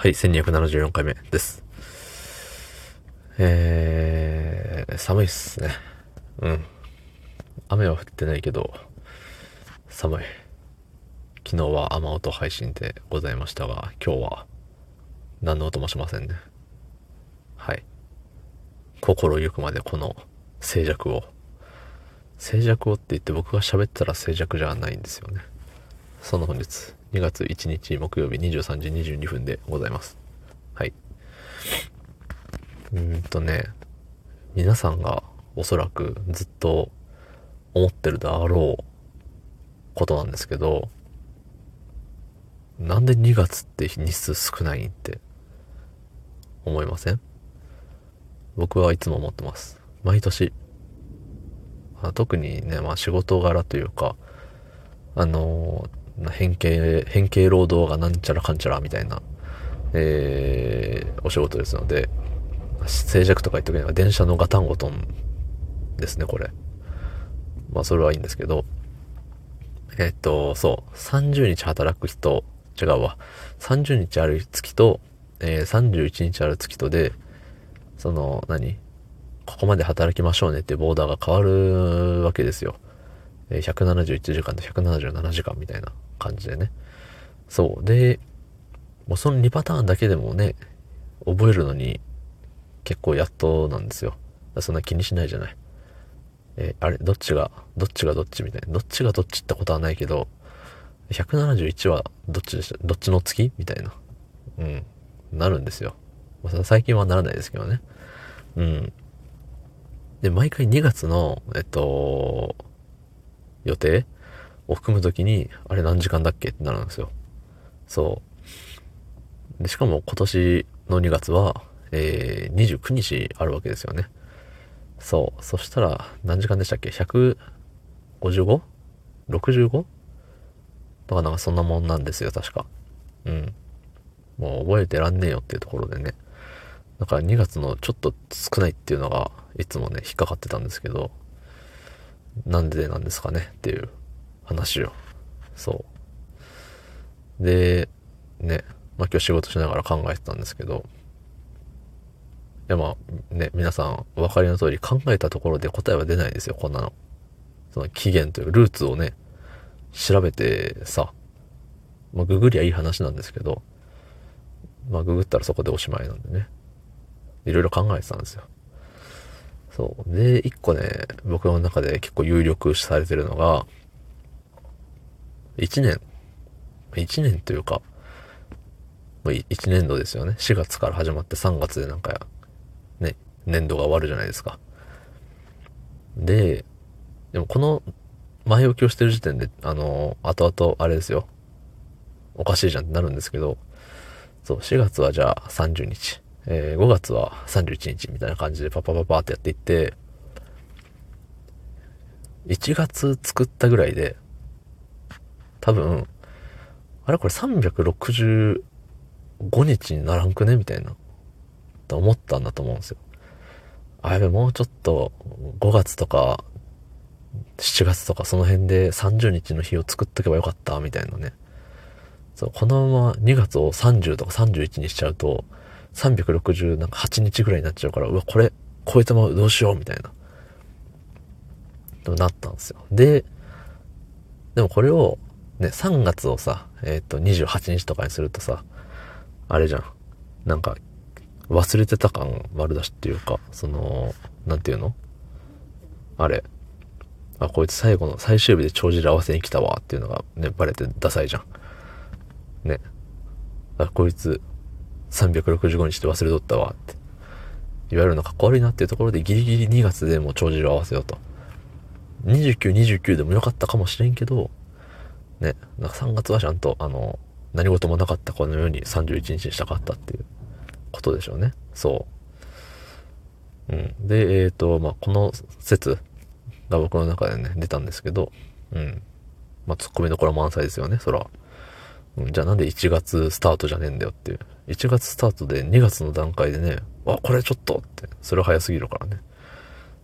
はい、1274回目です。えー、寒いっすね。うん。雨は降ってないけど、寒い。昨日は雨音配信でございましたが、今日は何の音もしませんね。はい。心ゆくまでこの静寂を。静寂をって言って僕が喋ったら静寂じゃないんですよね。その本日、2月1日木曜日23時22分でございます。はい。うんとね、皆さんがおそらくずっと思ってるであろうことなんですけど、なんで2月って日数少ないんって思いません？僕はいつも思ってます。毎年。特にね、まあ仕事柄というか、あのー変形、変形労働がなんちゃらかんちゃらみたいな、えー、お仕事ですので、静寂とか言っておけば電車のガタンゴトンですね、これ。まあ、それはいいんですけど、えっと、そう、30日働く人、違うわ。30日ある月と、えー、31日ある月とで、その、何？ここまで働きましょうねっていうボーダーが変わるわけですよ。171時間と177時間みたいな感じでね。そう。で、もうその2パターンだけでもね、覚えるのに結構やっとなんですよ。そんな気にしないじゃない。えー、あれ、どっちが、どっちがどっちみたいな。どっちがどっちってことはないけど、171はどっちでした？どっちの月みたいな。うん。なるんですよ。まあ、最近はならないですけどね。うん。で、毎回2月の、えっと、予定？を含むときに、あれ何時間だっけ？ってなるんですよ。そう。で、しかも今年の2月は、えー、29日あるわけですよね。そう。そしたら、何時間でしたっけ ?155?65? とかなんかそんなもんなんですよ、確か。うん。もう覚えてらんねえよっていうところでね。だから2月のちょっと少ないっていうのが、いつもね、引っかかってたんですけど、なんでなんですかねっていう話を。そう。で、ね、まあ今日仕事しながら考えてたんですけど、いやまあね、皆さんお分かりの通り考えたところで答えは出ないですよ、こんなの。その起源というルーツをね、調べてさ、まあググりゃいい話なんですけど、まあググったらそこでおしまいなんでね。いろいろ考えてたんですよ。そう。で、一個ね、僕の中で結構有力視されてるのが、一年、一年というか、一年度ですよね。4月から始まって3月でなんか、ね、年度が終わるじゃないですか。で、でもこの前置きをしてる時点で、あの、後々あれですよ。おかしいじゃんってなるんですけど、そう、4月はじゃあ30日。えー、5月は31日みたいな感じでパパパパってやっていって、1月作ったぐらいで、多分、あれこれ365日にならんくねみたいな、と思ったんだと思うんですよ。あ、やべ、もうちょっと、5月とか、7月とかその辺で30日の日を作っとけばよかった、みたいなね。そう、このまま2月を30とか31にしちゃうと、368日ぐらいになっちゃうから、うわ、これ超えてまう、どうしよう、みたいな。でもなったんですよ。で、でもこれを、ね、3月をさ、えっ、と、28日とかにするとさ、あれじゃん。なんか、忘れてた感丸出しっていうか、その、なんていうの？あれ。あ、こいつ最後の最終日で帳尻合わせに来たわっていうのがね、バレてダサいじゃん。ね。あ、こいつ、365日で忘れとったわって言われるのかっこ悪いなっていうところでギリギリ2月でも帳尻を合わせようと。29、29でもよかったかもしれんけど、ね、なんか3月はちゃんと、あの、何事もなかったこのように31日にしたかったっていうことでしょうね。そう。うん。で、えっ、ー、と、まあ、この説が僕の中でね、出たんですけど、うん。まあ、ツッコミどころ満載ですよね、そら。うん、じゃあなんで1月スタートじゃねえんだよっていう。1月スタートで2月の段階でね、あ、これちょっとって、それは早すぎるからね。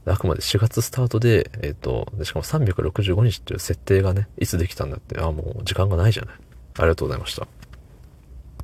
あくまで4月スタートで、えっ、ー、と、でしかも365日っていう設定がね、いつできたんだって、あ、もう時間がないじゃない。ありがとうございました。